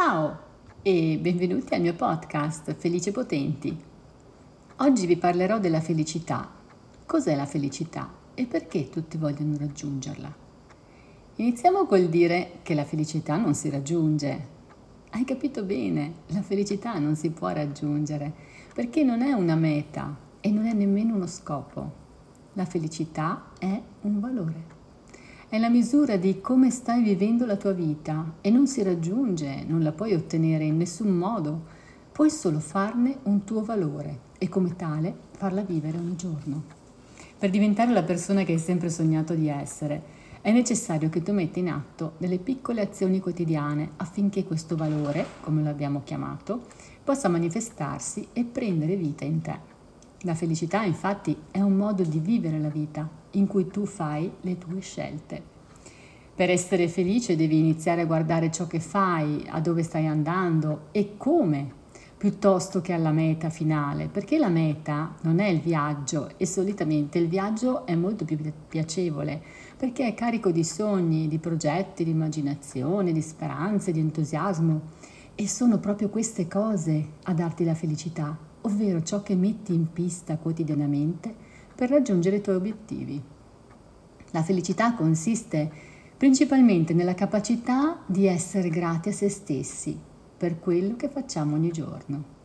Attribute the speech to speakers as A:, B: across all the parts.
A: Ciao e benvenuti al mio podcast Felice Potenti. Oggi vi parlerò della felicità. Cos'è la felicità e perché tutti vogliono raggiungerla? Iniziamo col dire che la felicità non si raggiunge. Hai capito bene, la felicità non si può raggiungere perché non è una meta e non è nemmeno uno scopo. La felicità è un valore è la misura di come stai vivendo la tua vita e non si raggiunge, non la puoi ottenere in nessun modo, puoi solo farne un tuo valore e come tale farla vivere ogni giorno. Per diventare la persona che hai sempre sognato di essere, è necessario che tu metta in atto delle piccole azioni quotidiane affinché questo valore, come lo abbiamo chiamato, possa manifestarsi e prendere vita in te. La felicità infatti è un modo di vivere la vita in cui tu fai le tue scelte. Per essere felice devi iniziare a guardare ciò che fai, a dove stai andando e come, piuttosto che alla meta finale, perché la meta non è il viaggio e solitamente il viaggio è molto più piacevole, perché è carico di sogni, di progetti, di immaginazione, di speranze, di entusiasmo e sono proprio queste cose a darti la felicità ovvero ciò che metti in pista quotidianamente per raggiungere i tuoi obiettivi. La felicità consiste principalmente nella capacità di essere grati a se stessi per quello che facciamo ogni giorno.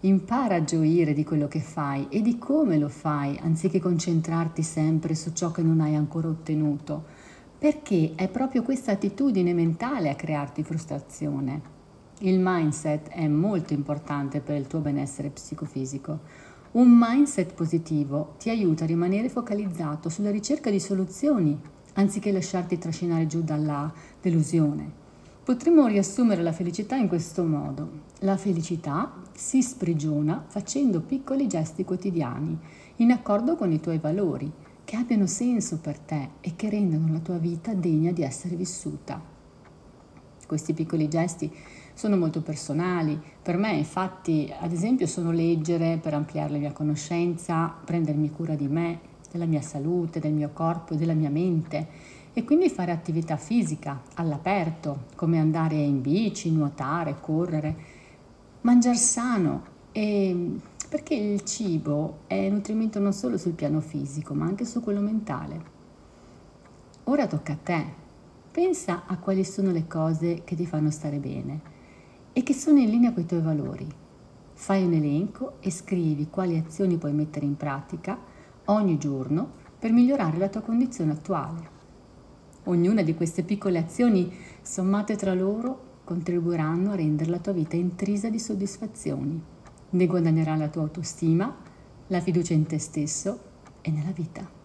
A: Impara a gioire di quello che fai e di come lo fai, anziché concentrarti sempre su ciò che non hai ancora ottenuto, perché è proprio questa attitudine mentale a crearti frustrazione. Il mindset è molto importante per il tuo benessere psicofisico. Un mindset positivo ti aiuta a rimanere focalizzato sulla ricerca di soluzioni anziché lasciarti trascinare giù dalla delusione. Potremmo riassumere la felicità in questo modo. La felicità si sprigiona facendo piccoli gesti quotidiani, in accordo con i tuoi valori, che abbiano senso per te e che rendano la tua vita degna di essere vissuta. Questi piccoli gesti sono molto personali. Per me, infatti, ad esempio, sono leggere per ampliare la mia conoscenza, prendermi cura di me, della mia salute, del mio corpo, della mia mente e quindi fare attività fisica all'aperto, come andare in bici, nuotare, correre, mangiare sano e perché il cibo è nutrimento non solo sul piano fisico, ma anche su quello mentale. Ora tocca a te. Pensa a quali sono le cose che ti fanno stare bene e che sono in linea con i tuoi valori. Fai un elenco e scrivi quali azioni puoi mettere in pratica ogni giorno per migliorare la tua condizione attuale. Ognuna di queste piccole azioni sommate tra loro contribuiranno a rendere la tua vita intrisa di soddisfazioni. Ne guadagnerà la tua autostima, la fiducia in te stesso e nella vita.